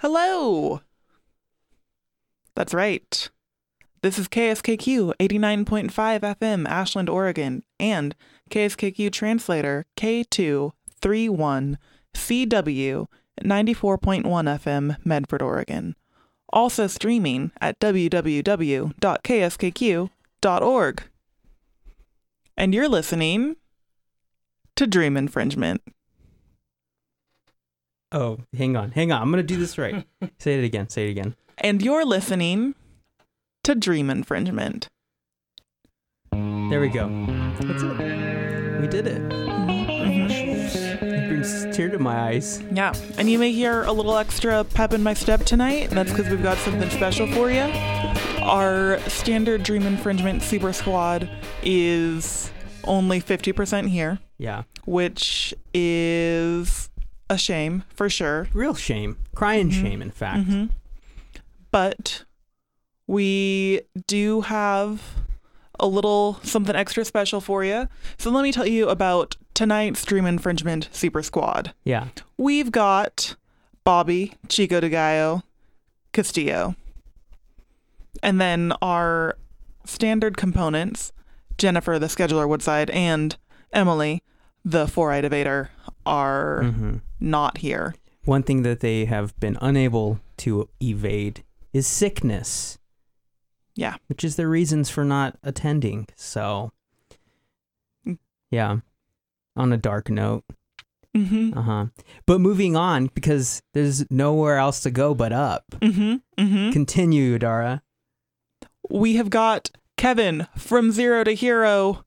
Hello. That's right. This is KSKQ 89.5 FM, Ashland, Oregon, and KSKQ translator K231 CW 94.1 FM, Medford, Oregon. Also streaming at www.kskq.org. And you're listening to Dream Infringement. Oh, hang on, hang on. I'm gonna do this right. say it again. Say it again. And you're listening to Dream Infringement. There we go. That's it. We did it. Mm-hmm. It brings a tear to my eyes. Yeah, and you may hear a little extra pep in my step tonight, that's because we've got something special for you. Our standard Dream Infringement Super Squad is only 50% here, Yeah. which is a shame for sure. Real shame. Crying Mhm. shame, in fact. hmm But we do have a little something extra special for you. So let me tell you about tonight's Dream Infringement Super Squad. Yeah. We've got Bobby, Chico de Gallo, Castillo. And then our standard components, Jennifer, the scheduler Woodside, and Emily, the four eyed evader, are hmm not here. One thing that they have been unable to evade is sickness. Yeah. Which is their reasons for not attending. So, Mm. yeah. On a dark note. Mm-hmm. Uh huh. But moving on, because there's nowhere else to go but up. Mm-hmm. Mm-hmm. Continue, Dara. We have got Kevin from Zero to Hero.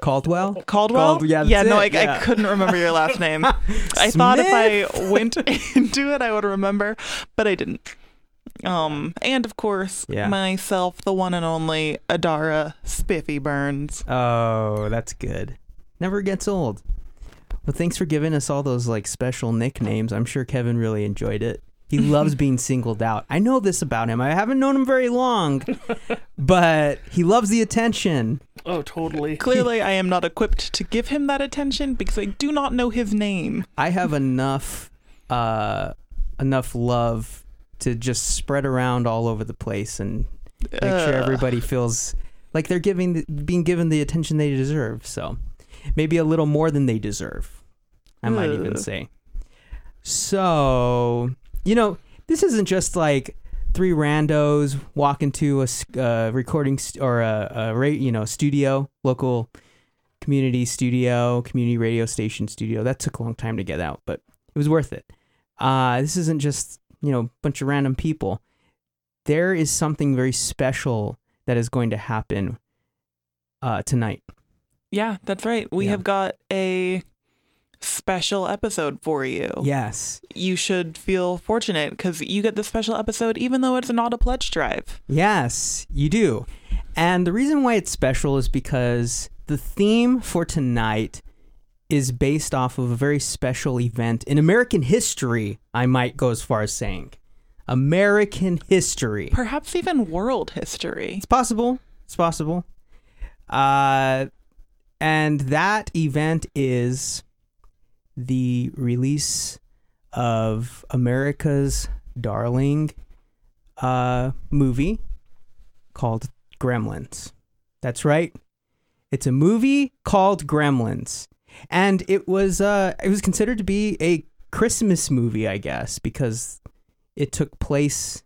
Caldwell? Caldwell? Cald- yeah, yeah that's no, I, yeah. I couldn't remember your last name. I thought if I went into it, I would remember, but I didn't. Um, and of course, Yeah. myself, the one and only Adara Spiffy Burns. Oh, that's good. Never gets old. Well, thanks for giving us all those like special nicknames. I'm sure Kevin really enjoyed it. He loves being singled out. I know this about him. I haven't known him very long, but he loves the attention. Oh, totally. Clearly, I am not equipped to give him that attention because I do not know his name. I have enough uh enough love to just spread around all over the place and make sure everybody feels like they're giving the, being given the attention they deserve. So maybe a little more than they deserve. I might even say. So you know, this isn't just like three randos walk into a uh, recording st- or a, a ra- you know studio, local community studio, community radio station studio. That took a long time to get out, but it was worth it. Uh, this isn't just you know a bunch of random people. There is something very special that is going to happen uh, tonight. Yeah, that's right. We Yeah. have got a special episode for you. Yes, You should feel fortunate because you get the special episode even though it's not a pledge drive. yes, you do. And the reason why it's special is because the theme for tonight is based off of a very special event in American history. I might go as far as saying American history. Perhaps even world history. It's possible. It's possible. Uh, and that event is the release of America's darling uh, movie called Gremlins. That's right. It's a movie called Gremlins. And it was uh it was considered to be a Christmas movie, I guess, because it took place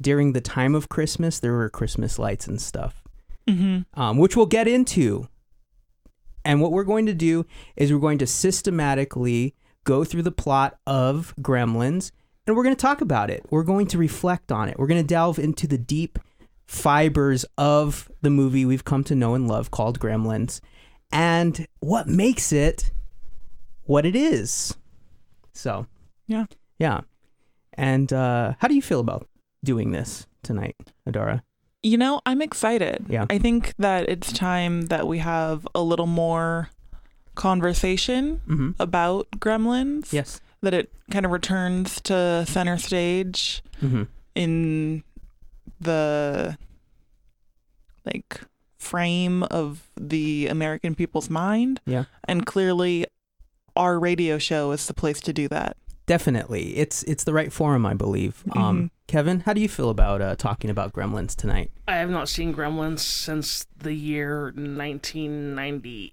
during the time of Christmas. There were Christmas lights and stuff Mm-hmm. um, which we'll get into. And what we're going to do is we're going to systematically go through the plot of Gremlins and we're going to talk about it. We're going to reflect on it. We're going to delve into the deep fibers of the movie we've come to know and love called Gremlins and what makes it what it is. So, Yeah. Yeah. And uh, how do you feel about doing this tonight, Adara? You know, I'm excited. Yeah. I think that it's time that we have a little more conversation Mm-hmm. about gremlins. Yes. That it kind of returns to center stage Mm-hmm. in the like frame of the American people's mind. Yeah. And clearly our radio show is the place to do that. Definitely. It's it's the right forum, I believe. Um, Kevin, how do you feel about uh, talking about Gremlins tonight? I have not seen Gremlins since the year 1998.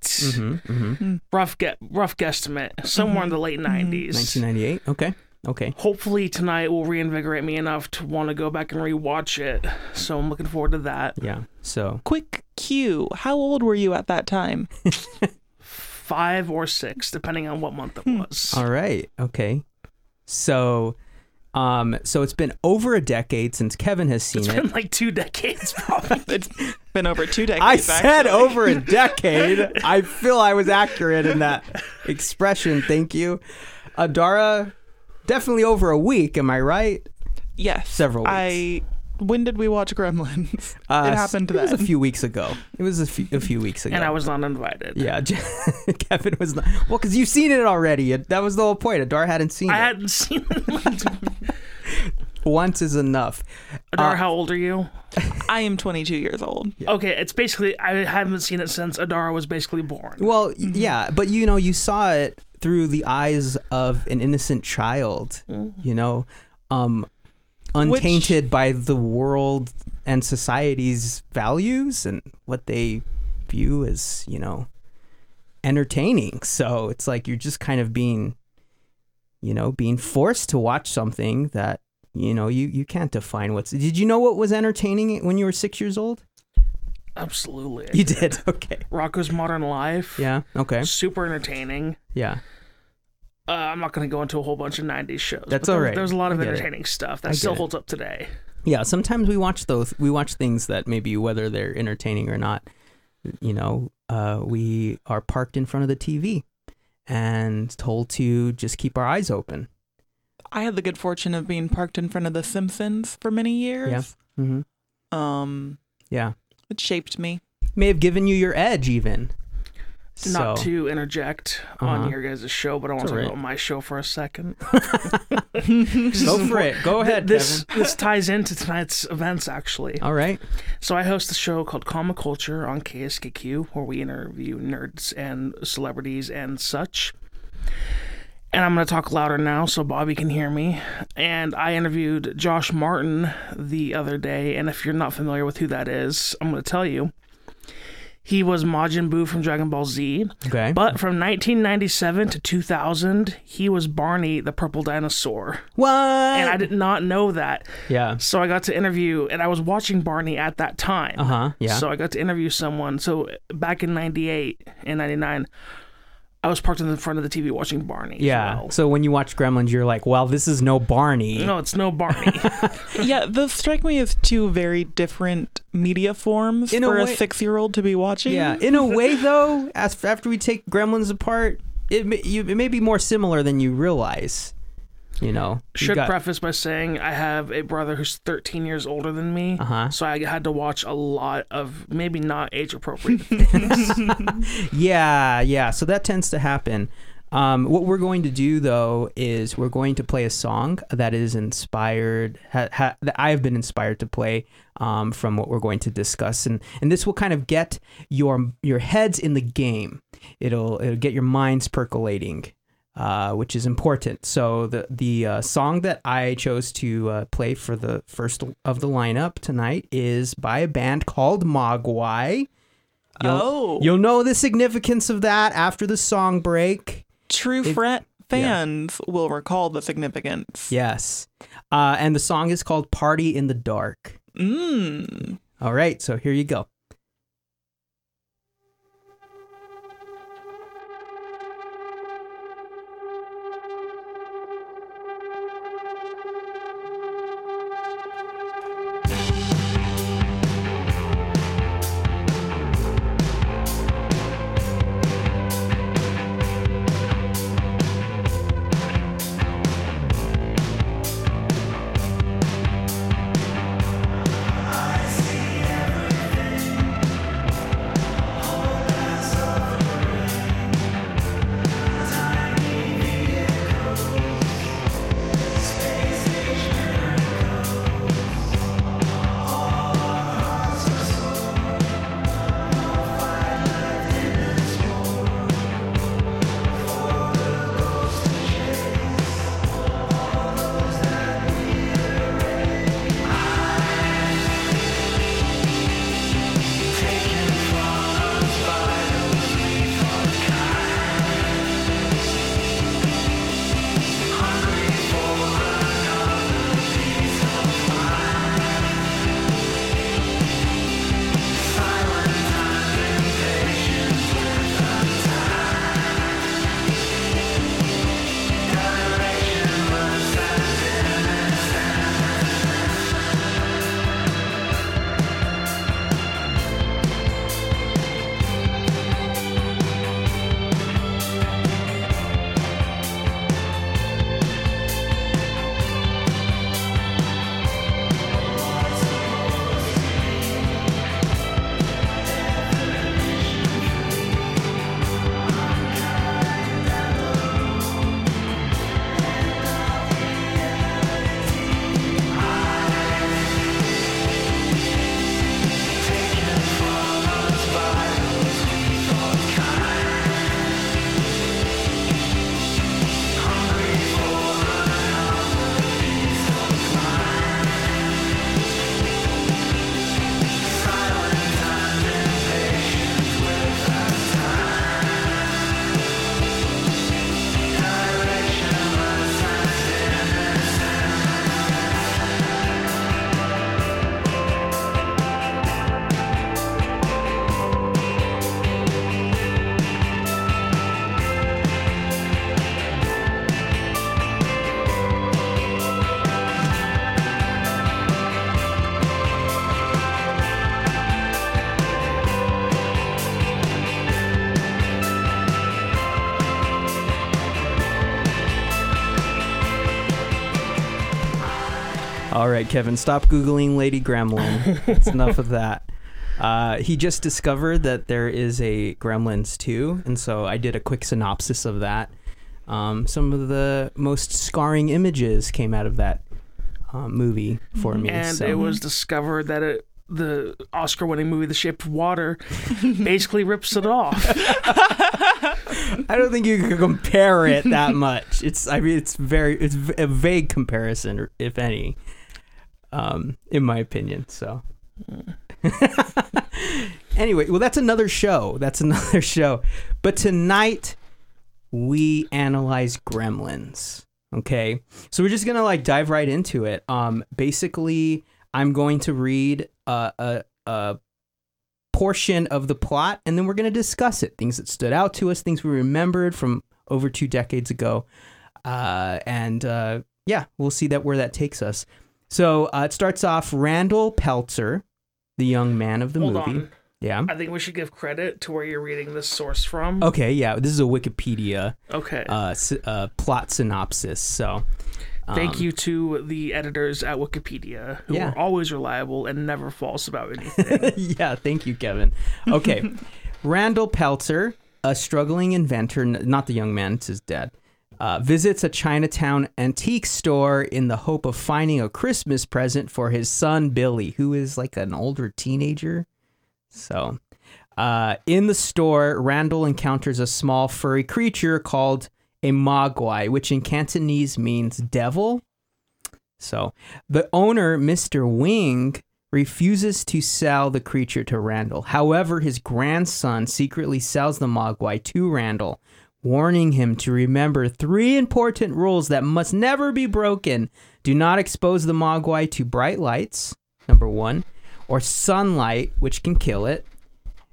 Mm-hmm, mm-hmm. Rough get rough guesstimate, somewhere in the late 90s. 1998. Okay. Okay. Hopefully tonight will reinvigorate me enough to want to go back and rewatch it. So I'm looking forward to that. Yeah. So Quick cue. How old were you at that time? Five or six, depending on what month it was. All right. Okay. So, um, so it's been over a decade since Kevin has seen It's it. been like two decades, probably. It's been over two decades. I said actually. over a decade. I feel I was accurate in that expression. Thank you, Adara. Definitely over a week. Am I right? Yes. Several weeks. I. When did we watch Gremlins? Uh, it happened It was a few weeks ago. It was a few, a few weeks ago. and I was not invited. Yeah, Kevin was not. Well, because you've seen it already. That was the whole point. Adar hadn't seen I it. I hadn't seen it. Once is enough. Adar, Uh, how old are you? I am 22 years old. Okay, it's basically I haven't seen it since Adara was basically born. Well, y yeah, but you know, you saw it through the eyes of an innocent child. You know, um, untainted by the world and society's values and what they view as, you know, entertaining. So it's like you're just kind of being, you know, being forced to watch something that you know you you can't define what's. Did you know what was entertaining when you were six years old? Absolutely. You did. Okay. Rocko's Modern Life. Yeah. Okay. Super entertaining. Yeah. Uh, I'm not going to go into a whole bunch of 90s shows. That's all right. There's a lot of I get it. entertaining stuff that I still it. holds up today. Yeah, sometimes we watch those. We watch things that maybe whether they're entertaining or not, you know, uh, we are parked in front of the TV and told to just keep our eyes open. I had the good fortune of being parked in front of The Simpsons for many years. Yeah. Mm-hmm. Um, Yeah, it shaped me. may have given you your edge even. Not to interject Uh-huh. on your guys' show, but I want to talk right. about my show for a second. Go for it. Go ahead, This Kevin. this ties into tonight's events actually. All right. So I host a show called Comic Culture on KSKQ where we interview nerds and celebrities and such. And I'm going to talk louder now so Bobby can hear me. And I interviewed Josh Martin the other day, and if you're not familiar with who that is, I'm going to tell you. He was Majin Buu from Dragon Ball Z, Okay. but from 1997 to 2000, he was Barney the Purple Dinosaur. what? And I did not know that. Yeah. So I got to interview, and I was watching Barney at that time. Uh huh. Yeah. So I got to interview someone. So back in '98 and '99, I was parked in the front of the TV watching Barney. as yeah. well. So when you watch Gremlins, you're like, well, this is no Barney. No, it's no Barney. yeah, those strike me as two very different media forms In for a, way- six-year-old to be watching. Yeah, in a way though, as after we take Gremlins apart, it may, you, it may be more similar than you realize. You know, You Should got- preface by saying I have a brother who's 13 years older than me. Uh-huh. So I had to watch a lot of maybe not age appropriate things. Yeah, yeah. So that tends to happen. Um, what we're going to do though is we're going to play a song that is inspired ha, ha, that I have been inspired to play um, from what we're going to discuss, and and this will kind of get your your heads in the game. It'll it'll get your minds percolating. Uh, which is important. So the the uh, song that I chose to uh, play for the first of the lineup tonight is by a band called Mogwai. You'll- Oh, You'll know the significance of that after the song break. true if- fans will recall the significance. Yes. Uh, and the song is called Party in the Dark. Mm. All right, so here you go. Right, Kevin, stop googling Lady Gremlin. it's enough of that. Uh, he just discovered that there is a Gremlins 2, and so I did a quick synopsis of that. Um, some of the most scarring images came out of that uh, movie for me. and so. it was discovered that it, the Oscar-winning movie *The Shape of Water* basically rips it off. I don't think you can compare it that much. It's I mean it's very it's a vague comparison, if any, um, in my opinion. So. anyway, well, that's another show. That's another show. But tonight we analyze Gremlins. Okay, so we're just gonna like dive right into it. Um, basically, I'm going to read a a, a portion of the plot, and then we're going to discuss it. Things that stood out to us, things we remembered from over two decades ago, uh, and uh, yeah, we'll see that where that takes us. So uh, it starts off Randall Peltzer, the young man of the Hold movie. on. Yeah. I think we should give credit to where you're reading this source from. Okay. Yeah. This is a Wikipedia Okay. uh, s- uh, plot synopsis. So. Thank um, you to the editors at Wikipedia who Yeah. are always reliable and never false about anything. yeah, thank you, Kevin. Okay. Randall Peltzer, a struggling inventor, n- not the young man, it's his dad, uh, visits a Chinatown antique store in the hope of finding a Christmas present for his son, Billy, who is like an older teenager. So, uh, in the store, Randall encounters a small furry creature called a Mogwai, which in Cantonese means devil. So, the owner, Mr. Wing, refuses to sell the creature to Randall. However, his grandson secretly sells the Mogwai to Randall, warning him to remember three important rules that must never be broken. Do not expose the Mogwai to bright lights, number one, or sunlight, which can kill it.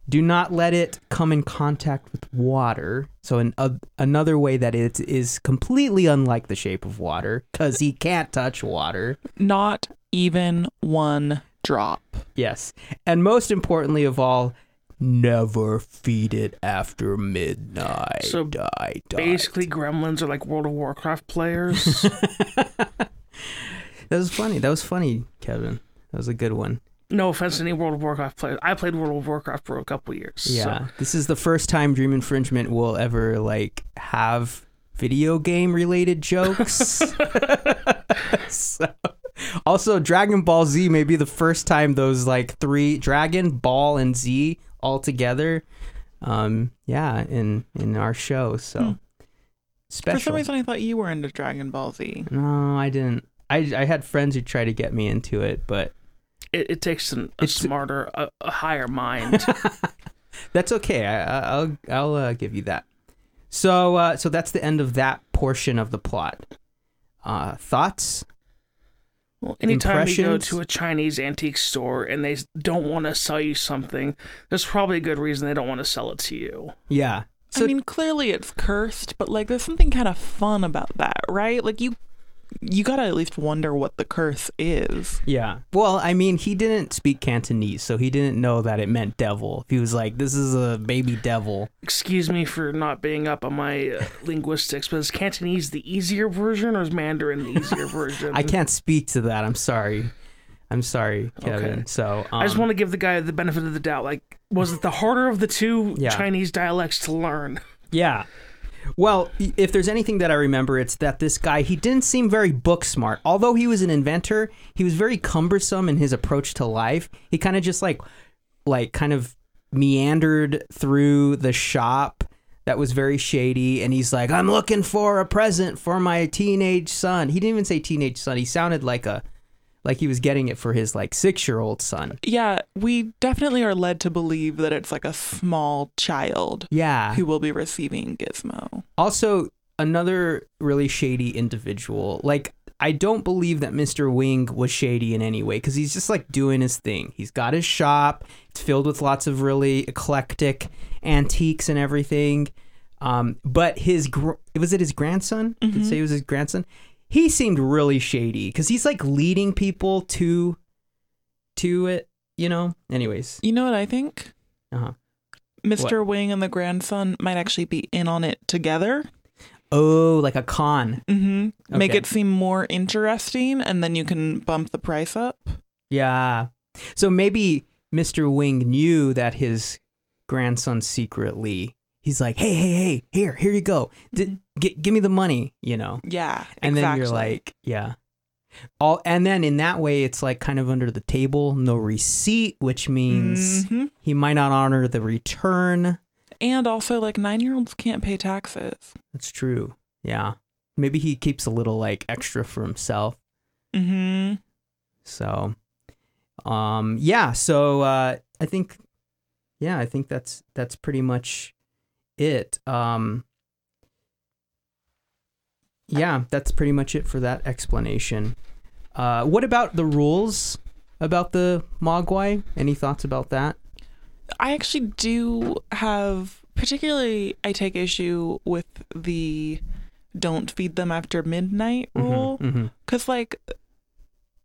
Do not let it come in contact with water. So, an, a, another way that it is completely unlike the shape of water, because he can't touch water. Not even one drop. Yes. And most importantly of all, never feed it after midnight. So, die, die. Basically, gremlins are like World of Warcraft players. that was funny. That was funny, Kevin. That was a good one. no offense to any World of Warcraft players. I played World of Warcraft for a couple years. Yeah. so- This is the first time Dream Infringement will ever like have video game related jokes. so, also, Dragon Ball Z may be the first time those like three Dragon Ball and Z all together. Um, yeah, in in our show. So Hmm. special. For some reason, I thought you were into Dragon Ball Z. No, I didn't. I I had friends who tried to get me into it, but it, it takes an, a It's- smarter, a, a higher mind. that's okay. I, I- I'll I'll uh, give you that. So uh, so that's the end of that portion of the plot. Uh, thoughts? Well, anytime you go to a Chinese antique store and they don't want to sell you something, there's probably a good reason they don't want to sell it to you. Yeah. So I mean, clearly it's cursed, but like, there's something kind of fun about that, right? Like, you, you gotta at least wonder what the curse is. yeah. Well, I mean, he didn't speak Cantonese, so he didn't know that it meant devil. He was like, "This is a baby devil." Excuse me for not being up on my uh, linguistics, but is Cantonese the easier version or is Mandarin the easier version? I can't speak to that. I'm sorry. I'm sorry, Kevin. Okay. So um, I just want to give the guy the benefit of the doubt. Like, was it the harder of the two Yeah. Chinese dialects to learn? Yeah. Well, if there's anything that I remember, it's that this guy, he didn't seem very book smart. Although he was an inventor, he was very cumbersome in his approach to life. He kind of just like, like, kind of meandered through the shop that was very shady. And he's like, I'm looking for a present for my teenage son. He didn't even say teenage son. He sounded like a, like he was getting it for his like six year old son. Yeah, we definitely are led to believe that it's like a small child Yeah. who will be receiving Gizmo. Also, another really shady individual. Like, I don't believe that Mr. Wing was shady in any way because he's just like doing his thing. He's got his shop, it's filled with lots of really eclectic antiques and everything. Um, but his, gr- was it his grandson? Did say it was his grandson? He seemed really shady because he's like leading people to, to it, you know? Anyways. You know what I think? Uh huh. Mr. Wing and the grandson might actually be in on it together. Oh, like a con. Mm-hmm. Make Okay. it seem more interesting, and then you can bump the price up. Yeah. So maybe Mr. Wing knew that his grandson secretly. He's like, hey, hey, hey, here, here you go. D- gi- give me the money, you know. Yeah, And then you're like, yeah. All and then in that way, it's like kind of under the table, no receipt, which means Mhm. he might not honor the return. and also like nine year olds can't pay taxes. That's true. Yeah. Maybe he keeps a little like extra for himself. Mm-hmm. So, um, yeah. So uh, I think, yeah, I think that's that's pretty much it. Um, yeah, that's pretty much it for that explanation. Uh, what about the rules about the Mogwai? Any thoughts about that? I actually do have, particularly, I take issue with the don't feed them after midnight rule. hmm Because, like,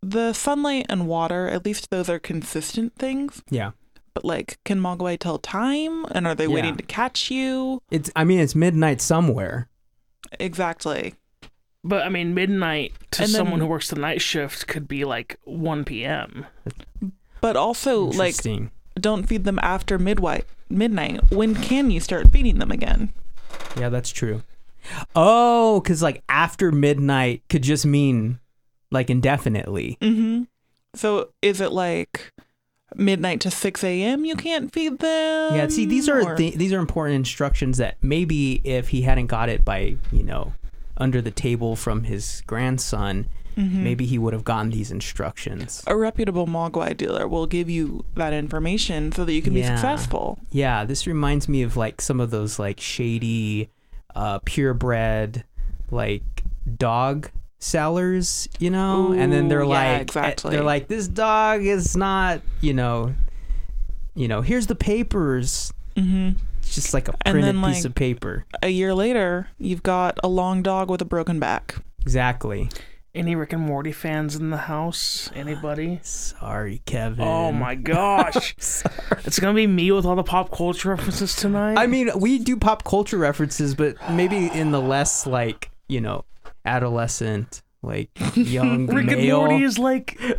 the sunlight and water, at least those are consistent things. Yeah, But, like, can Mogwai tell time? And are they Yeah. waiting to catch you? it's. I mean, it's midnight somewhere. Exactly. But I mean, midnight to And then- someone who works the night shift could be like 1 p.m. But also, like, don't feed them after midnight. Midnight. When can you start feeding them again? Yeah, that's true. Oh, because like after midnight could just mean like indefinitely. Mm-hmm. So is it like midnight to six a.m. You can't feed them. Yeah, see, these are th- these are important instructions that maybe if he hadn't got it by you know under the table from his grandson, Mhm. maybe he would have gotten these instructions. a reputable Mogwai dealer will give you that information so that you can be successful. Yeah, this reminds me of like some of those like shady, uh, purebred, like dog sellers, you know, and then they're yeah, like, exactly. they're like, this dog is not, you know, you know, here's the papers. hmm It's just like a printed then, piece like- of paper. A year later, you've got a long dog with a broken back. Exactly. Any Rick and Morty fans in the house? Anybody? Sorry, Kevin. Oh my gosh. it's going to be me with all the pop culture references tonight. I mean, we do pop culture references, but maybe in the less like you know, adolescent, like young Rick and. Morty is like.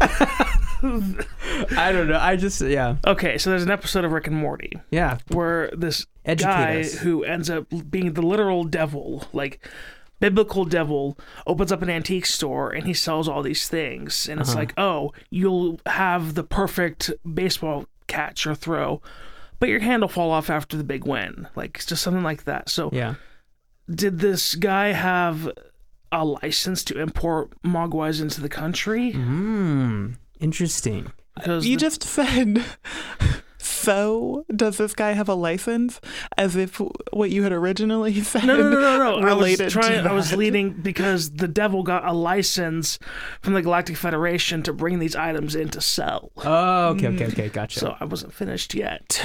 I don't know. I just yeah, Okay, so there's an episode of Rick and Morty yeah. where this Educate guy us. who ends up being the literal devil, like biblical devil, opens up an antique store and he sells all these things. And it's Uh-huh. like, oh, you'll have the perfect baseball catch or throw, but your hand will fall off after the big win. Like, it's just something like that. So, Yeah. did this guy have a license to import mogwais into the country? Hmm. Interesting. Because You the- just said. So, does this guy have a license? As if what you had originally said. No, no, no, no, no. I was trying. I was leading because the devil got a license from the Galactic Federation to bring these items in to sell. Oh, okay, okay, okay. Gotcha. So I wasn't finished yet.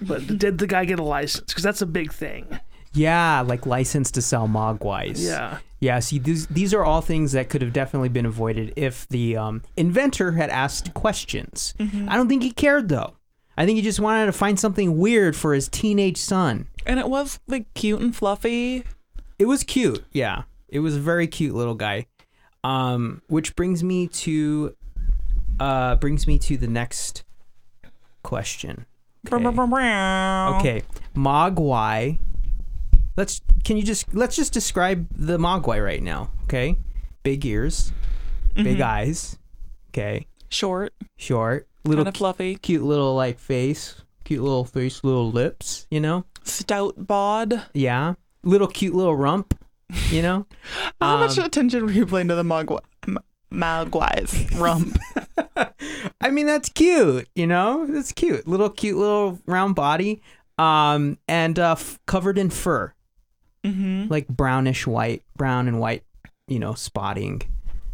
But did the guy get a license? Because that's a big thing. Yeah, like license to sell mogwais. Yeah. Yeah, see, these these are all things that could have definitely been avoided if the um, inventor had asked questions. I don't think he cared though. I think he just wanted to find something weird for his teenage son. And it was like cute and fluffy. It was cute. Yeah, it was a very cute little guy. Um, which brings me to, uh, brings me to the next question. Okay. Okay, Mogwai. Let's. Can you just let's just describe the Mogwai right now? Okay, big ears, big eyes. Okay, Short, short, little kind of fluffy, cute little like face, cute little face, little lips. You know, stout bod. yeah, little cute little rump. You know, How much Um, attention were you paying to the Mogwai? Mogwai's rump. I mean that's cute. You know, that's cute. Little cute little round body, um, and uh, f- covered in fur. Hmm like brownish white, brown and white, you know, spotting.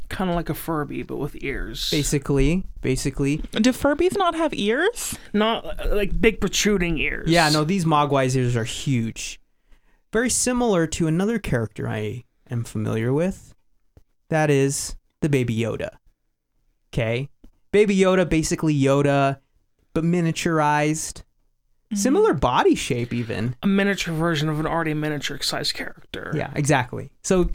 Kind of like a Furby, but with ears. Basically, basically. Do Furbies not have ears? Not uh, like big protruding ears. Yeah, no, these Mogwai's ears are huge. Very similar to another character I am familiar with. That is the Baby Yoda. Okay? Baby Yoda, basically Yoda, but miniaturized. Mm-hmm. Similar body shape, even. A miniature version of an already miniature sized character. Yeah, exactly. So,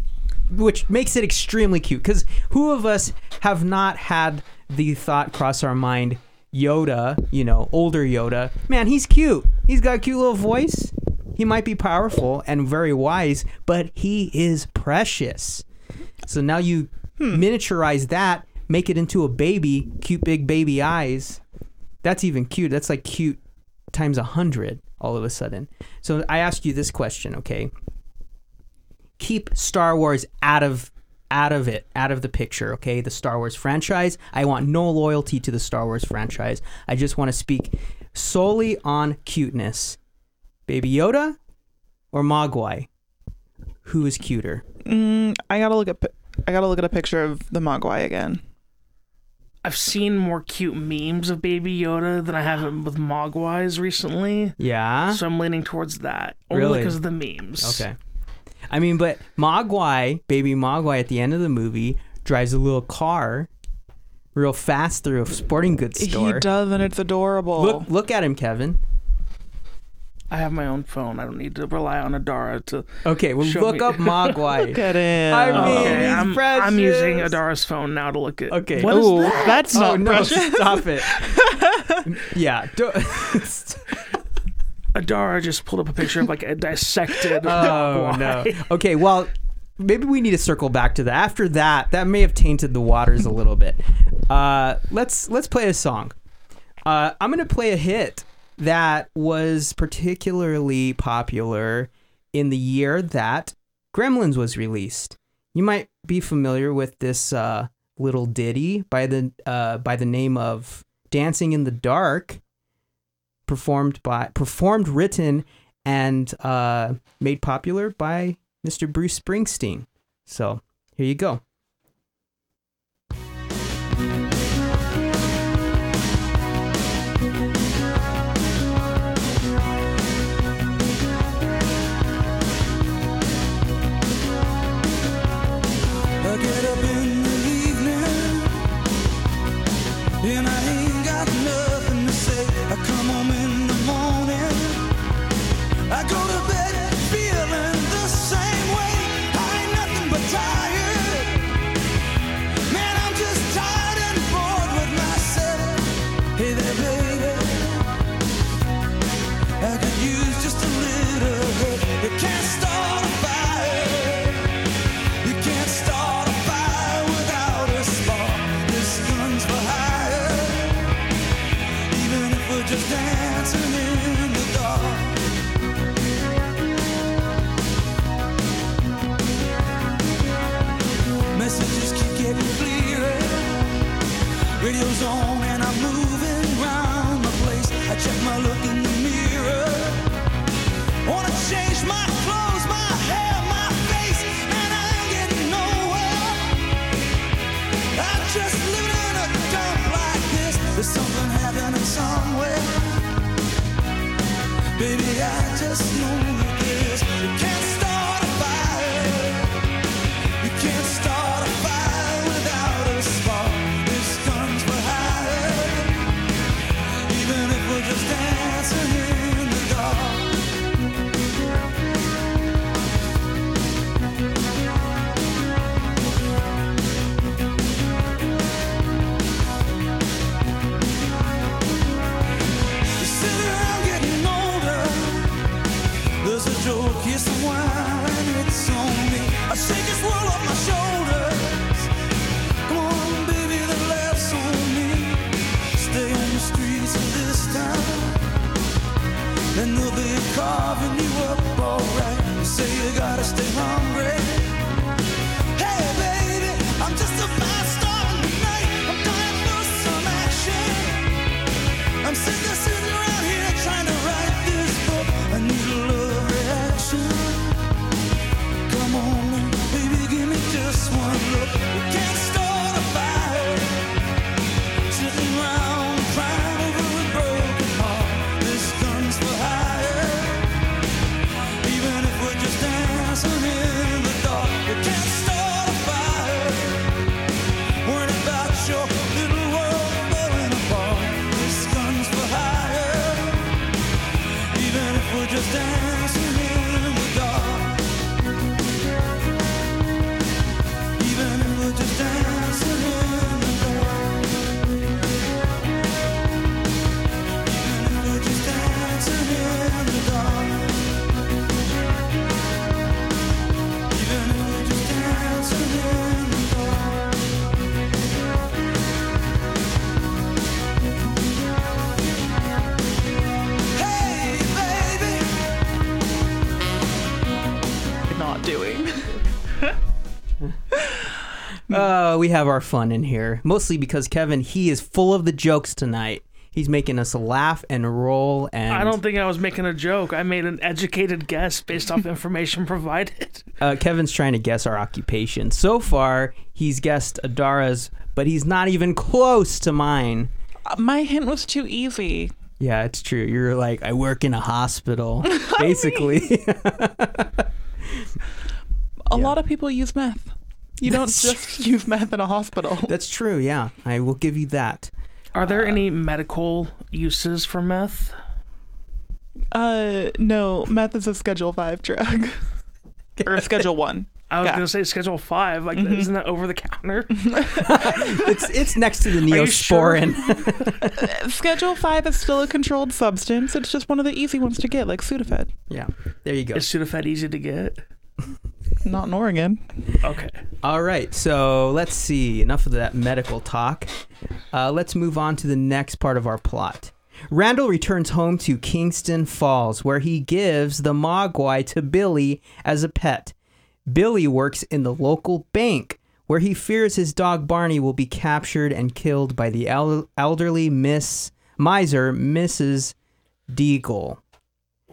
which makes it extremely cute because who of us have not had the thought cross our mind? Yoda, you know, older Yoda, man, he's cute. He's got a cute little voice. He might be powerful and very wise, but he is precious. So now you hmm. miniaturize that, make it into a baby, cute big baby eyes. That's even cute. That's like cute times a hundred all of a sudden. So I ask you this question, okay? Keep Star Wars out of out of it, out of the picture, okay? The Star Wars franchise. I want no loyalty to the Star Wars franchise. I just want to speak solely on cuteness. Baby Yoda or Mogwai? Who is cuter? Mm, I gotta look at I gotta look at a picture of the Mogwai again. I've seen more cute memes of Baby Yoda than I have with Mogwais recently. Yeah. So I'm leaning towards that. Only Really? because of the memes. Okay. I mean, but Mogwai, baby Mogwai, at the end of the movie drives a little car, real fast through a sporting goods store. He does, and it's adorable. Look, look at him, Kevin. I have my own phone. I don't need to rely on Adara to. Okay, well, Show look me. up Mogwai. Look at him. I mean- Okay, he's I'm, I'm using. Adara's phone now to look at. Okay. What is Ooh, that? that's oh not no! precious. Stop it. yeah. don't- Adara just pulled up a picture of like a dissected. oh Mogwai. no. Okay. Well, maybe we need to circle back to that. After that, that may have tainted the waters a little bit. Uh, let's let's play a song. Uh, I'm gonna play a hit that was particularly popular in the year that Gremlins was released. You might be familiar with this uh, little ditty by the uh, by the name of "Dancing in the Dark," performed by performed, written, and uh, made popular by Mr. Bruce Springsteen. So here you go. We have our fun in here. Mostly because Kevin, he is full of the jokes tonight. He's making us laugh and roll and I don't think I was making a joke. I made an educated guess based off information provided. uh, Kevin's trying to guess our occupation. So far, he's guessed Adara's, but he's not even close to mine. Uh, My hint was too easy. Yeah, it's true. You're like, I work in a hospital, basically. A Yeah. lot of people use meth. You don't That's just use meth in a hospital. That's true. Yeah, I will give you that. Are there any medical uses for meth? Uh, no, meth is a Schedule Five drug or a Schedule One. I was Yeah. gonna say Schedule Five. Like, Mm-hmm. isn't that over the counter? It's it's next to the you sure? Neosporin. Schedule Five is still a controlled substance. It's just one of the easy ones to get, like Sudafed. yeah, there you go. Is Sudafed easy to get? Not in Oregon. Okay. All right, so let's see. Enough of that medical talk. Uh, let's move on to the next part of our plot. Randall returns home to Kingston Falls, where he gives the Mogwai to Billy as a pet. Billy works in the local bank, where he fears his dog Barney will be captured and killed by the el- elderly Miss miser, Mrs. Deagle.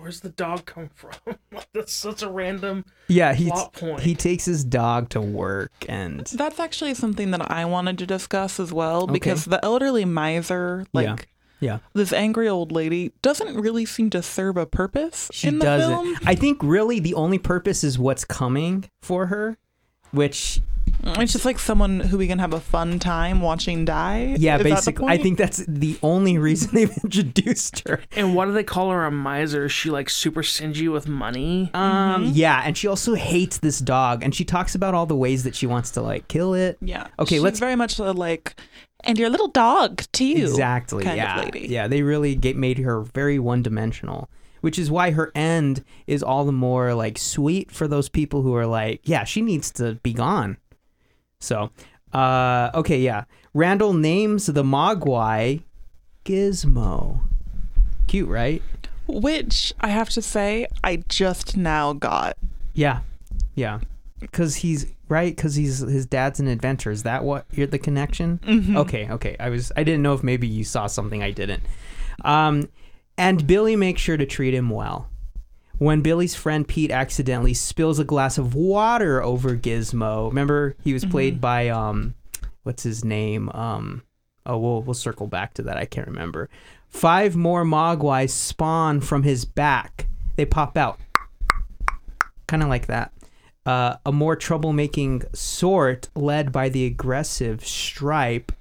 Where's the dog come from? That's such a random. Yeah, he Plot point. he takes his dog to work and That's actually something that I wanted to discuss as well because the elderly miser, like Yeah. yeah. this angry old lady, doesn't really seem to serve a purpose She in the doesn't. film. I think really the only purpose is what's coming for her, which It's just like someone who we can have a fun time watching die. yeah, Is basically I think that's the only reason they've introduced her. And why do they call her a miser? Is she like super stingy with money? Um yeah, and she also hates this dog and she talks about all the ways that she wants to like kill it. Yeah. Okay, She's let's- very much a, like, and your little dog too. Exactly. kind of yeah. lady. Yeah, they really get, made her very one-dimensional, which is why her end is all the more like sweet for those people who are like, yeah, she needs to be gone. So, uh okay, yeah. Randall names the Mogwai Gizmo. Cute, right? Which I have to say, I just now got. Yeah. Yeah. Cuz he's right cuz he's his dad's an adventurer. Is that what you're the connection? Okay, okay. I was I didn't know if maybe you saw something I didn't. Um and Billy makes sure to treat him well. When Billy's friend Pete accidentally spills a glass of water over Gizmo, remember he was played by um what's his name? Um oh we'll we'll circle back to that. I can't remember. Five more Mogwais spawn from his back. They pop out. Kind of like that. Uh, a more troublemaking sort led by the aggressive Stripe,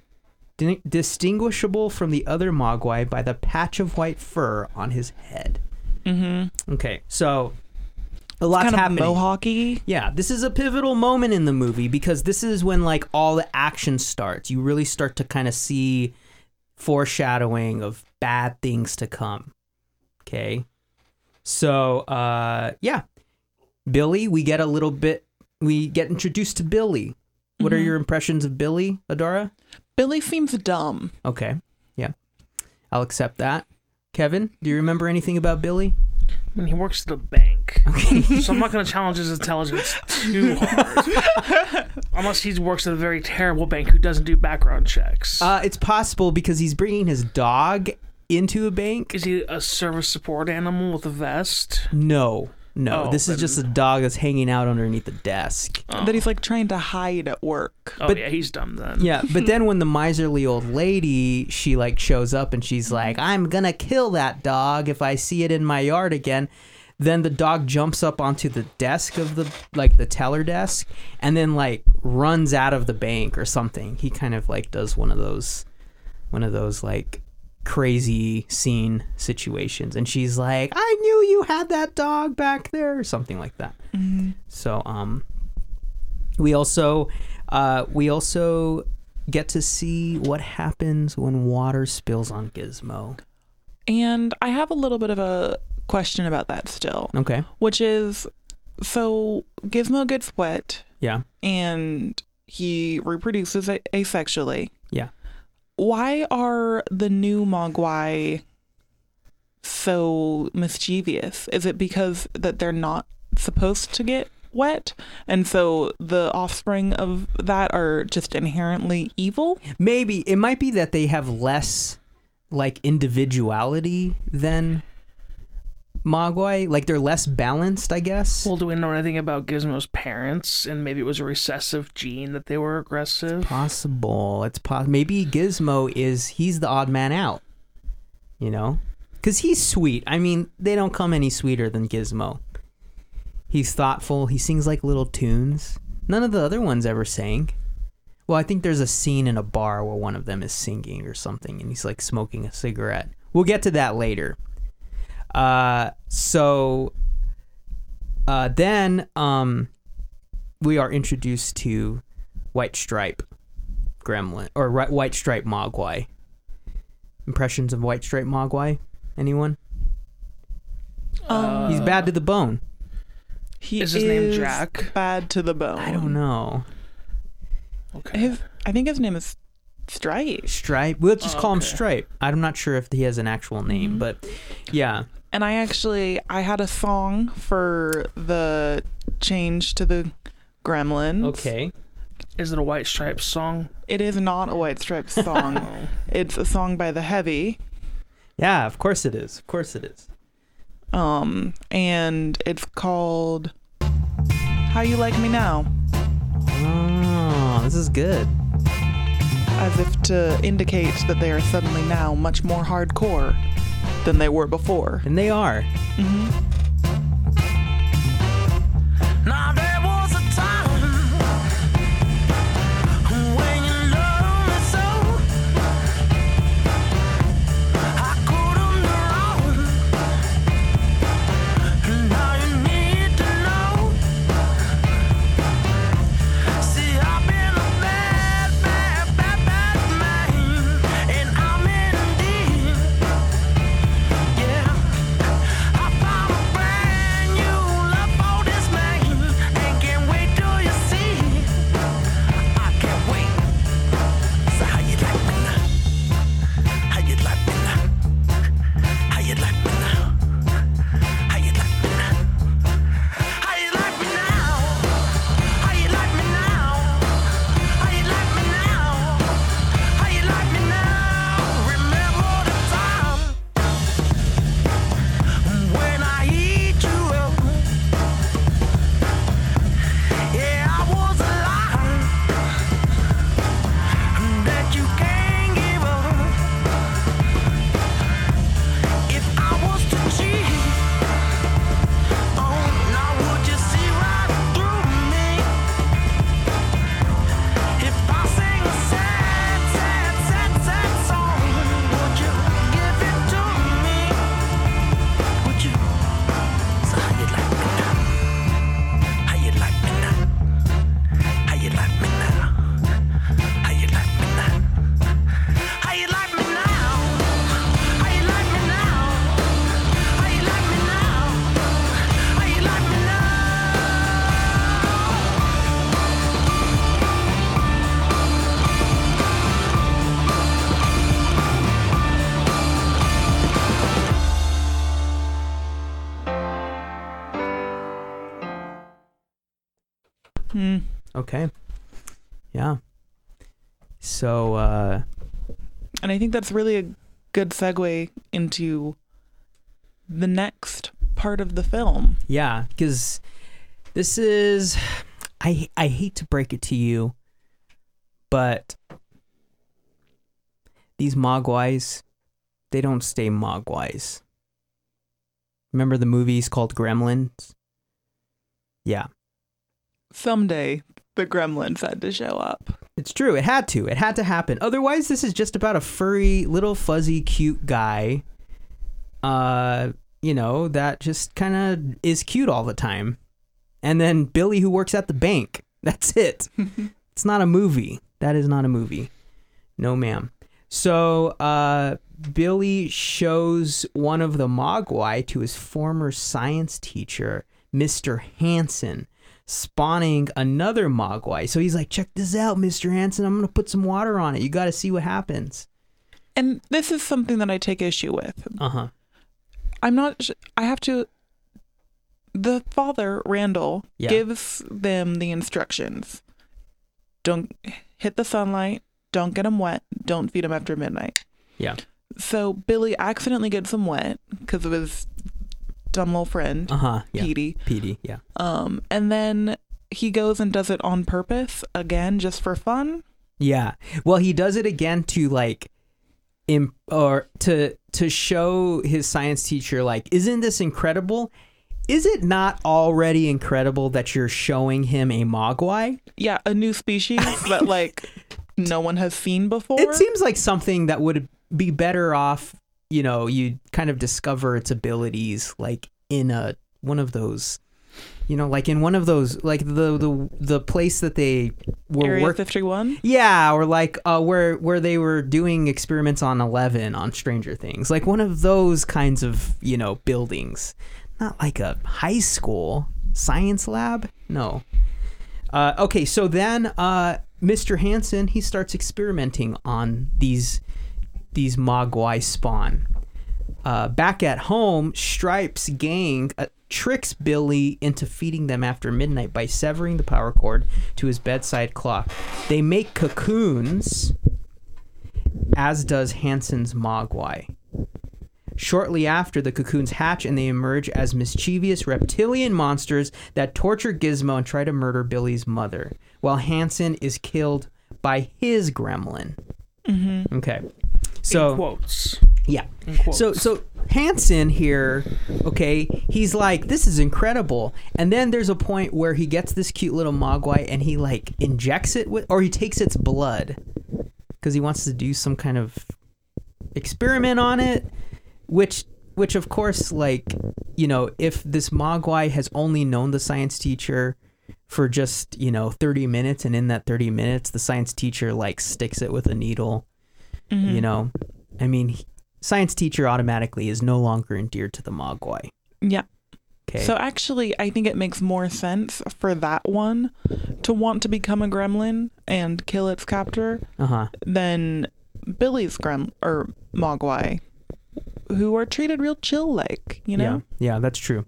distinguishable from the other Mogwai by the patch of white fur on his head. Mm-hmm. Okay, so a lot's kind of happening. mohawky. Yeah, this is a pivotal moment in the movie because this is when like all the action starts. You really start to kind of see foreshadowing of bad things to come. Okay. So, uh yeah. Billy, we get a little bit we get introduced to Billy. What are your impressions of Billy, Adara? Billy seems dumb. Okay. Yeah. I'll accept that. Kevin, do you remember anything about Billy? I mean, he works at a bank. Okay. so I'm not going to challenge his intelligence too hard. Unless he works at a very terrible bank who doesn't do background checks. Uh, it's possible because he's bringing his dog into a bank. Is he a service support animal with a vest? No, no. Oh, this is just a dog that's hanging out underneath the desk. Oh. That he's like trying to hide at work. Oh But- yeah, he's dumb then. Yeah, but then when the miserly old lady she like shows up and she's like, "I'm gonna kill that dog if I see it in my yard again." Then the dog jumps up onto the desk of the like the teller desk and then like runs out of the bank or something. He kind of like does one of those one of those like crazy scene situations and she's like, "I knew you had that dog back there" or something like that. So um we also uh, we also get to see what happens when water spills on Gizmo. And I have a little bit of a question about that still, Okay. which is so Gizmo gets wet Yeah. and he reproduces asexually. Why are the new Mogwai so mischievous? Is it because that they're not supposed to get wet, and so the offspring of that are just inherently evil. Maybe it might be that they have less like individuality than Mogwai. Like they're less balanced, I guess. Well, do we know anything about Gizmo's parents? And maybe it was a recessive gene that they were aggressive. possible. It's pos- maybe Gizmo is he's the odd man out. You know, because he's sweet. I mean, they don't come any sweeter than Gizmo. He's thoughtful. He sings like little tunes. None of the other ones ever sang. Well, I think there's a scene in a bar where one of them is singing or something, and he's like smoking a cigarette. We'll get to that later. Uh, so uh, then um, we are introduced to White Stripe Gremlin or Ri- White Stripe Mogwai. Impressions of White Stripe Mogwai? Anyone? Um, He's bad to the bone. he is his name Jack? Bad to the bone. I don't know. Okay. His, I think his name is Stripe. Stripe. We'll just call him Stripe. I'm not sure if he has an actual name, but yeah. And I actually I had a song for the change to the Gremlins. Okay. Is it a White Stripes song? It is not a White Stripes song. Oh. it's a song by the Heavy. Yeah, of course it is. Of course it is. Um, and it's called How You Like Me Now, Oh, this is good. as if to indicate that they are suddenly now much more hardcore than they were before. And they are. Now And I think that's really a good segue into the next part of the film. Yeah, because this is I I hate to break it to you, but these mogwais, they don't stay mogwais. Remember the movies called Gremlins? Yeah. Someday the gremlins had to show up. It's true. It had to. It had to happen. Otherwise, this is just about a furry, little fuzzy, cute guy. Uh, you know, that just kind of is cute all the time. And then Billy, who works at the bank. That's it. it's not a movie. That is not a movie. No, ma'am. So, uh, Billy shows one of the Mogwai to his former science teacher, Mr. Hanson, spawning another Mogwai. So he's like, check this out, Mr. Hanson. I'm going to put some water on it. You got to see what happens. And this is something that I take issue with. Uh huh. I'm not. sh- I have to the father, Randall, Yeah. gives them the instructions. Don't hit the sunlight, don't get them wet, don't feed them after midnight. Yeah. So Billy accidentally gets them wet because of his dumb little friend, Uh huh. Yeah. Petey. PD. Yeah. Um, and then he goes and does it on purpose again, just for fun. Yeah. Well, he does it again to like, imp- or to to show his science teacher like, isn't this incredible? Is it not already incredible that you're showing him a mogwai? Yeah, a new species that like no one has seen before. It seems like something that would be better off, you know, you kind of discover its abilities like in a one of those you know, like in one of those like the the the place that they were Area working 51. Yeah, or like uh, where where they were doing experiments on Eleven on Stranger Things, like one of those kinds of you know buildings, not like a high school science lab. No. Uh, okay, so then uh, Mr. Hanson he starts experimenting on these these Mogwai spawn. Uh, back at home, Stripes' gang uh, tricks Billy into feeding them after midnight by severing the power cord to his bedside clock. They make cocoons, as does Hanson's Mogwai. Shortly after, the cocoons hatch and they emerge as mischievous reptilian monsters that torture Gizmo and try to murder Billy's mother, while Hanson is killed by his gremlin. Mm-hmm. Okay. So in quotes. yeah. In quotes. So so Hanson here, okay, he's like, this is incredible. And then there's a point where he gets this cute little mogwai and he like injects it with or he takes its blood because he wants to do some kind of experiment on it, which which of course like, you know, if this mogwai has only known the science teacher for just, you know, 30 minutes and in that 30 minutes the science teacher like sticks it with a needle you know? I mean he- science teacher automatically is no longer endeared to the mogwai. Yeah. okay. So actually, I think it makes more sense for that one to want to become a gremlin and kill its captor uh-huh. than Billy's grem or Mogwai, who are treated real chill like, you know? yeah. Yeah that's true.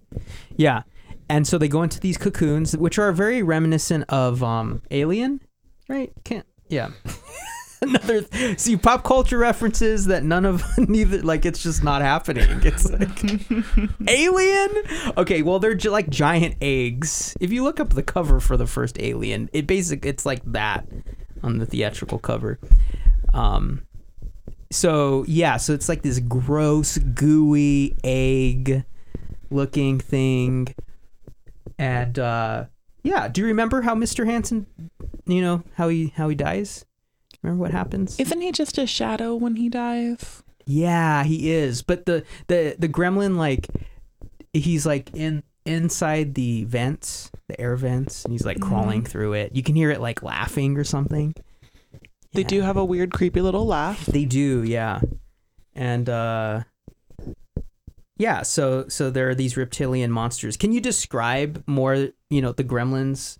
Yeah. And so they go into these cocoons which are very reminiscent of um alien right? Can't yeah another see pop culture references that none of neither like it's just not happening. It's like alien? Okay well they're like giant eggs. If you look up the cover for the first alien it basic it's like that on the theatrical cover. Um so yeah so it's like this gross gooey egg looking thing. And uh yeah do you remember how mr hanson you know how he how he dies remember what happens Isn't he just a shadow when he dies? yeah, he is. But the the the gremlin like he's like in inside the vents, the air vents, and he's like crawling through it. You can hear it like laughing or something. They Yeah. do have a weird, creepy little laugh. They do, yeah. And uh yeah, so so there are these reptilian monsters. Can you describe more, you know, the gremlins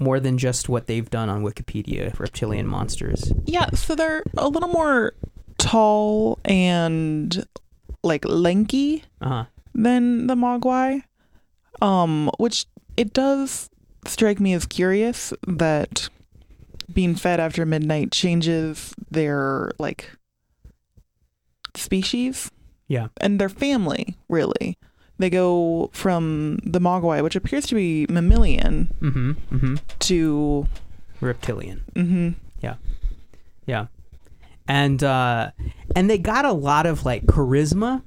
more than just what they've done on Wikipedia, reptilian monsters? Yeah, so they're a little more tall and like lanky Uh-huh. than the Mogwai. Um, which it does strike me as curious that being fed after midnight changes their like species Yeah. and their family, really. They go from the Mogwai, which appears to be mammalian, Mhm. Mhm. to Reptilian. mhm, Yeah. And uh and they got a lot of like charisma.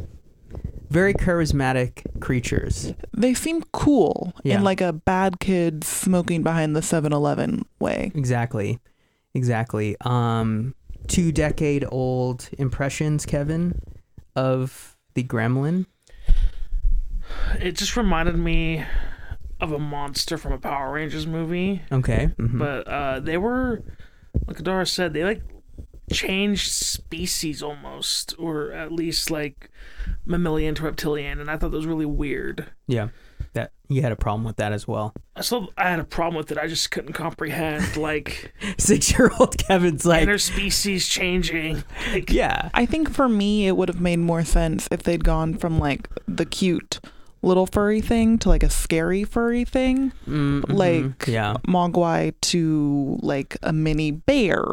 Very charismatic creatures. they seem cool Yeah. in like a bad kid smoking behind the 7-Eleven way. Exactly. Exactly. Um two decade old impressions, Kevin, of the gremlin. It just reminded me of a monster from a Power Rangers movie. Okay. mhm. But uh, they were, like Adara said, they like changed species almost, or at least like mammalian to reptilian, and I thought that was really weird. yeah. That you had a problem with that as well. I still I had a problem with it. I just couldn't comprehend like Six year old Kevin's like interspecies changing. Like, Yeah. I think for me, it would have made more sense if they'd gone from like the cute little furry thing to like a scary furry thing. Mm, mhm. Like yeah, Mogwai to like a mini bear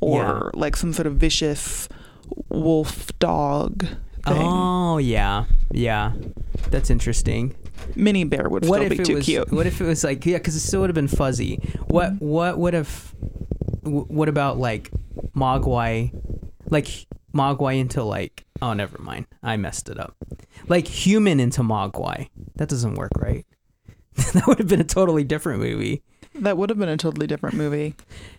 or Yeah. like some sort of vicious wolf dog thing. oh yeah, yeah. That's interesting. Mini bear would what still if be it too was? cute. What if it was like yeah? Because it still would have been fuzzy. What what would have? What about like Mogwai? Like Mogwai into like oh never mind. I messed it up. Like human into Mogwai. That doesn't work right. that would have been a totally different movie. That would have been a totally different movie.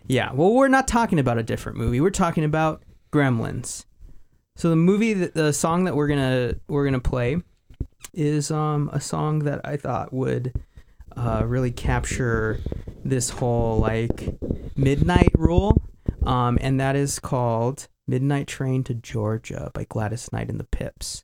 Yeah. Well, we're not talking about a different movie. We're talking about Gremlins. So the movie, that, the song that we're gonna we're gonna play, is um a song that I thought would uh, really capture this whole like midnight rule, um, and that is called "Midnight Train to Georgia" by Gladys Knight and the Pips.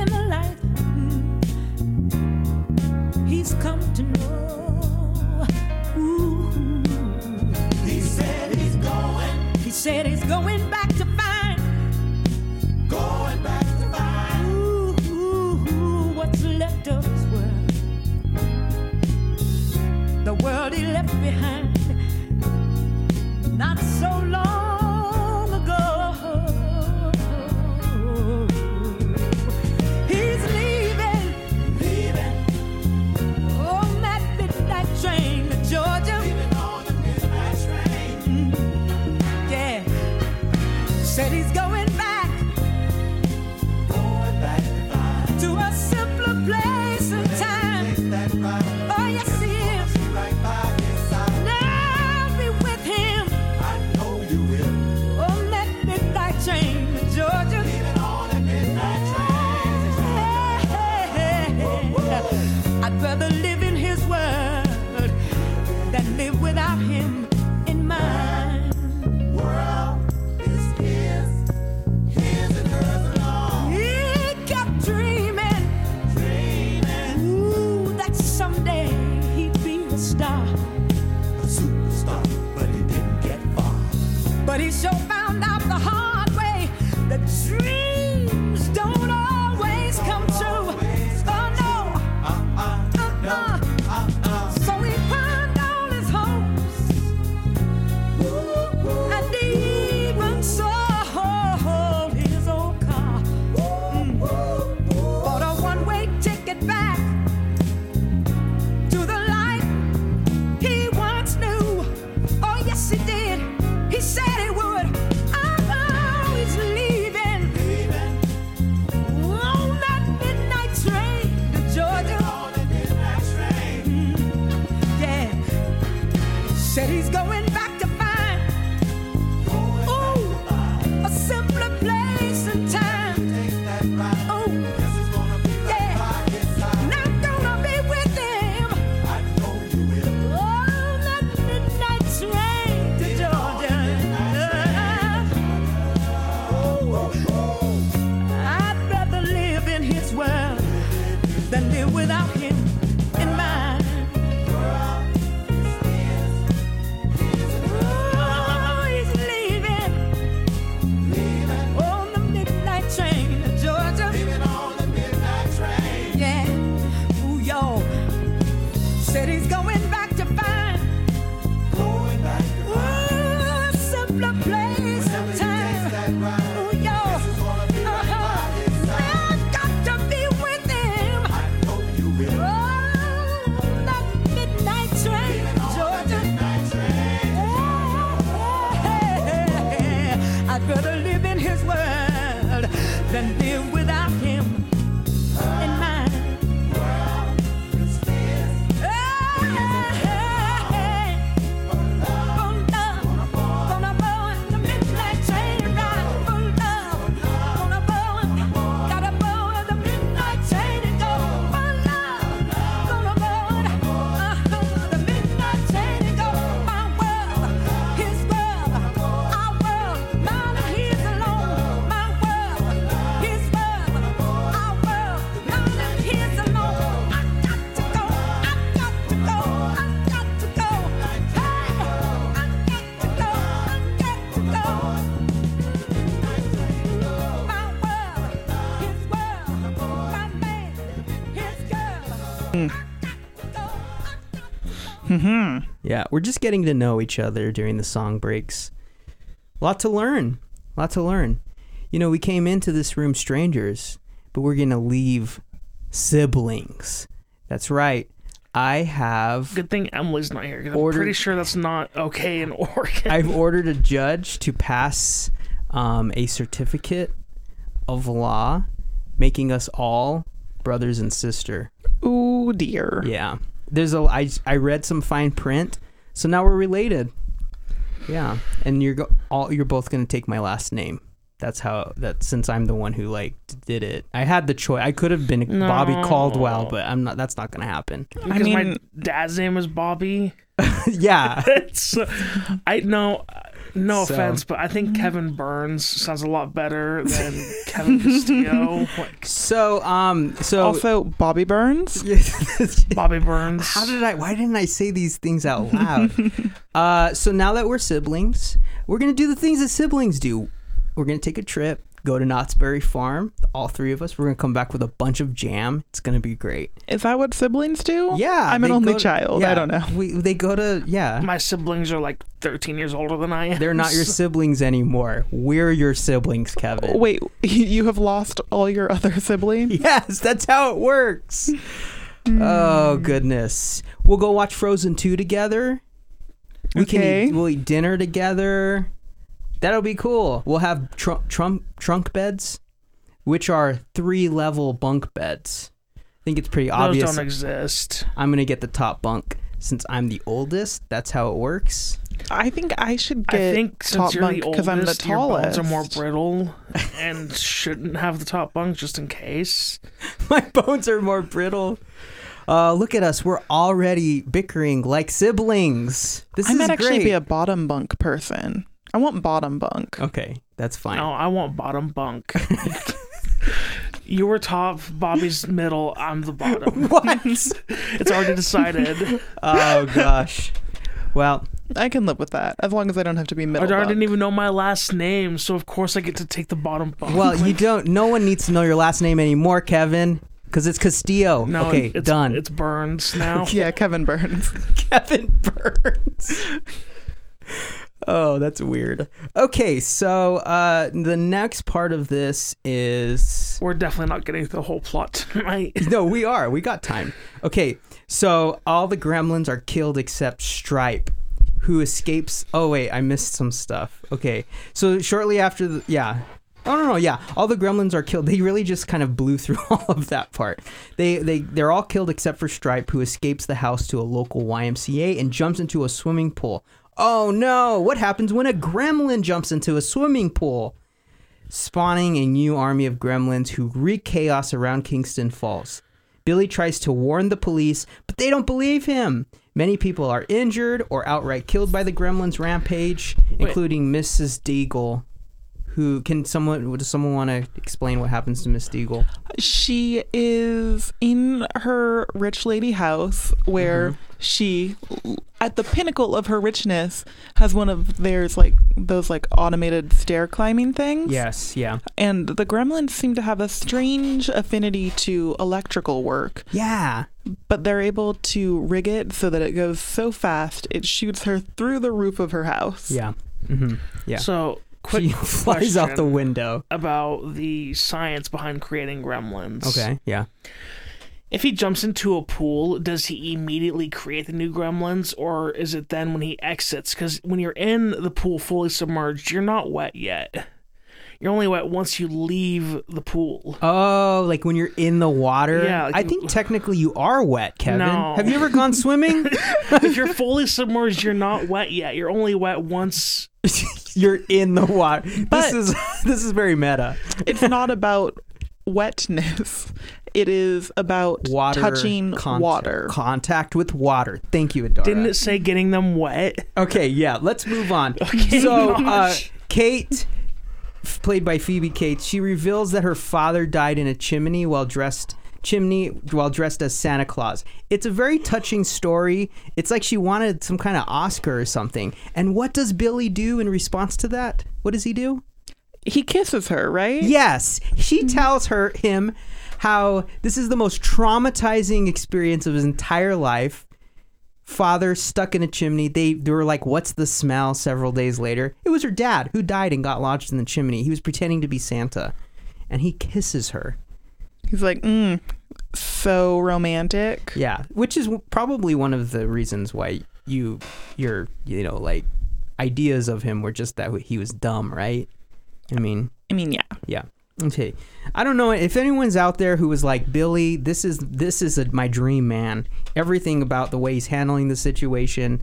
he's come to know. Ooh. He said he's going, He said he's going back to find going back to find. ooh, ooh, ooh, what's left of his world. The world he left behind not so long Yeah, we're just getting to know each other during the song breaks. A Lot to learn. A Lot to learn. You know, we came into this room strangers, but we're going to leave siblings. That's right. I have Good thing Emily's not here. 'cause I'm pretty sure that's not okay in Oregon. I've ordered a judge to pass um, a certificate of law making us all brothers and sister. Ooh dear. Yeah. There's a I I read some fine print, so now we're related. Yeah, and you're go, all you're both gonna take my last name. That's how that since I'm the one who like did it. I had the choice. I could have been Bobby Caldwell, but I'm not. That's not gonna happen. because mean- my dad's name was Bobby. yeah. It's, I know, no So- offense, but I think Kevin Burns sounds a lot better than Kevin Castillo. Like, So um so Also, Bobby Burns. Bobby Burns. How did I? Why didn't I say these things out loud? uh, so now that we're siblings, we're gonna do the things that siblings do. We're gonna take a trip, go to Knott's Berry Farm. All three of us. We're gonna come back with a bunch of jam. It's gonna be great. Is that what siblings do? Yeah, I'm an only to- child. I don't know. We they go to yeah. My siblings are like 13 years older than I am. They're not your siblings anymore. We're your siblings, Kevin. Wait, you have lost all your other siblings? Yes, that's how it works. Hmm. Oh goodness. We'll go watch Frozen 2 together. We can Okay. eat, we'll eat dinner together. That'll be cool. We'll have trunk trunk trunk beds, which are three level bunk beds. I think it's pretty obvious. Those don't exist. I'm gonna get the top bunk since I'm the oldest. That's how it works. I think I should I get think since top you're bunk the because I'm the oldest, your bones are more brittle and shouldn't have the top bunk just in case. My bones are more brittle. Uh, look at us. We're already bickering like siblings. This is great. I is might actually great. be a bottom bunk person. I want bottom bunk. okay, that's fine. No, I want bottom bunk. you were top, Bobby's middle, I'm the bottom. What? It's already decided. oh gosh. Well, I can live with that as long as I don't have to be middle. I didn't even know my last name, so of course I get to take the bottom bunk. well, you don't. No one needs to know your last name anymore, Kevin, because it's Castillo. no, okay, it's, done. It's Burns now. Yeah, Kevin Burns. Kevin Burns. Oh, that's weird. Okay, so uh, the next part of this is We're definitely not getting the whole plot tonight. no, we are. We got time. Okay, so all the gremlins are killed except Stripe, who escapes. Oh wait, I missed some stuff. Okay, so shortly after the yeah. Oh no no yeah all the gremlins are killed they really just kind of blew through all of that part they they they're all killed except for Stripe who escapes the house to a local YMCA and jumps into a swimming pool oh no what happens when a gremlin jumps into a swimming pool spawning a new army of gremlins who wreak chaos around Kingston Falls. Billy tries to warn the police, but they don't believe him. Many people are injured or outright killed by the gremlins' rampage, including Mrs. Deagle. Who can someone does someone want to explain what happens to Miss Deagle? She is in her rich lady house where Mm-hmm. she, at the pinnacle of her richness, has one of theirs like those like automated stair climbing things. Yes, yeah. And the gremlins seem to have a strange affinity to electrical work, Yeah. but they're able to rig it so that it goes so fast it shoots her through the roof of her house. Yeah. Mm-hmm. Yeah. So, quick she flies out the window. about the science behind creating gremlins. Okay. Yeah. If he jumps into a pool, does he immediately create the new gremlins, or is it then when he exits? Because when you're in the pool fully submerged, you're not wet yet. You're only wet once you leave the pool. Oh, like when you're in the water? Yeah, like- I think technically you are wet, Kevin. No. Have you ever gone swimming? if you're fully submerged, you're not wet yet. You're only wet once. you're in the water. But- this is this is very meta. It's not about wetness. It is about Water touching contact, water. Contact with water. Thank you, Adara. Didn't it say getting them wet? Okay, yeah, let's move on. Okay, so, uh, Nosh. Kate, f- played by Phoebe Cates, she reveals that her father died in a chimney while dressed chimney while dressed as Santa Claus. It's a very touching story. It's like she wanted some kind of Oscar or something. And what does Billy do in response to that? What does he do? he kisses her, right? Yes, she mm-hmm. tells her him how this is the most traumatizing experience of his entire life. Father stuck in a chimney. They they were like, "What's the smell?" Several days later, it was her dad who died and got lodged in the chimney. He was pretending to be Santa, and he kisses her. He's like, mm, so romantic. Yeah, which is probably one of the reasons why you your you know like ideas of him were just that he was dumb, right? I mean, I mean, yeah. Yeah. Okay. I don't know if anyone's out there who was like Billy. This is this is a, my dream man. Everything about the way he's handling the situation.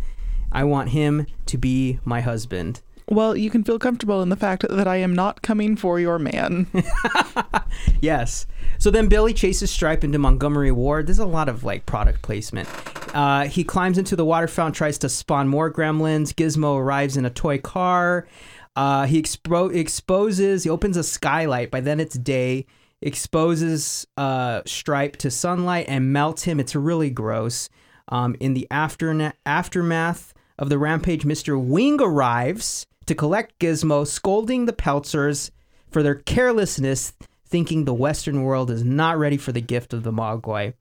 I want him to be my husband. Well, you can feel comfortable in the fact that I am not coming for your man. Yes. So then Billy chases Stripe into Montgomery Ward. There's a lot of like product placement. Uh, he climbs into the water fountain, tries to spawn more gremlins. Gizmo arrives in a toy car. Uh, he expo- exposes, he opens a skylight. By then it's day. Exposes uh, Stripe to sunlight and melts him. It's really gross. Um, in the afterna- aftermath of the rampage, Mr. Wing arrives to collect Gizmo, scolding the Peltzers for their carelessness, thinking the Western world is not ready for the gift of the Mogwai,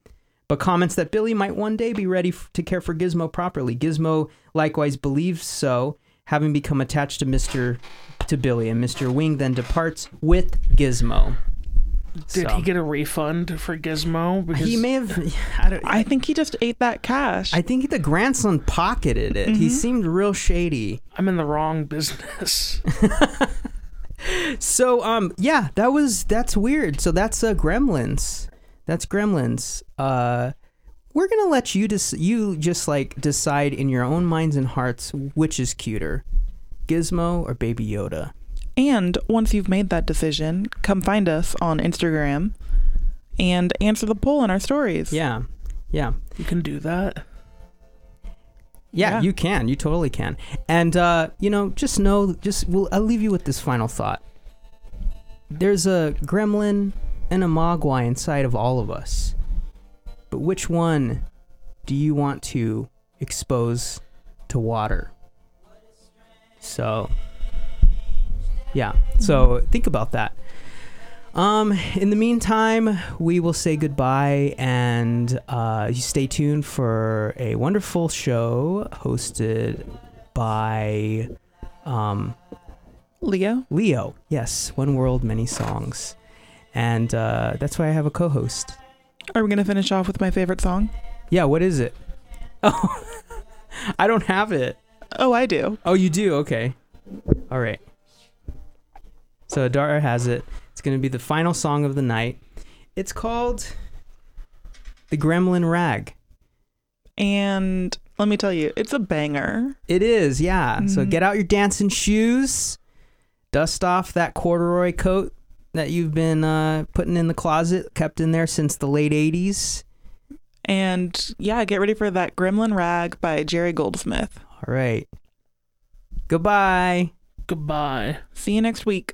but comments that Billy might one day be ready f- to care for Gizmo properly. Gizmo likewise believes so, having become attached to Mr. to Billy, and Mr. Wing then departs with Gizmo. Did So- he get a refund for Gizmo? Because He may have. I, don't, I think he just ate that cash. I think the grandson pocketed it. He seemed real shady. I'm in the wrong business. So um yeah, that was that's weird. So that's uh, Gremlins. That's Gremlins. Uh we're going to let you just you just like decide in your own minds and hearts which is cuter. Gizmo or Baby Yoda. And once you've made that decision, come find us on Instagram and answer the poll in our stories. Yeah. Yeah. you can do that. Yeah, Yeah. you can. You totally can. And uh, you know, just know, just we'll, I'll leave you with this final thought. There's a gremlin and a mogwai inside of all of us. But which one do you want to expose to water? So, yeah. So think about that. Um, in the meantime, we will say goodbye and uh, you stay tuned for a wonderful show hosted by um, Leo? Leo. Yes, One World, Many Songs. And uh, that's why I have a co host. Are we going to finish off with my favorite song? Yeah, what is it? Oh, I don't have it. Oh, I do. Oh, you do? Okay. All right. So Adara has it. It's going to be the final song of the night. It's called The Gremlin Rag. And let me tell you, it's a banger. It is, yeah. So Mhm. get out your dancing shoes, dust off that corduroy coat that you've been uh, putting in the closet, kept in there since the late 80s. And yeah, get ready for that Gremlin Rag by Jerry Goldsmith. All right. Goodbye. Goodbye. See you next week.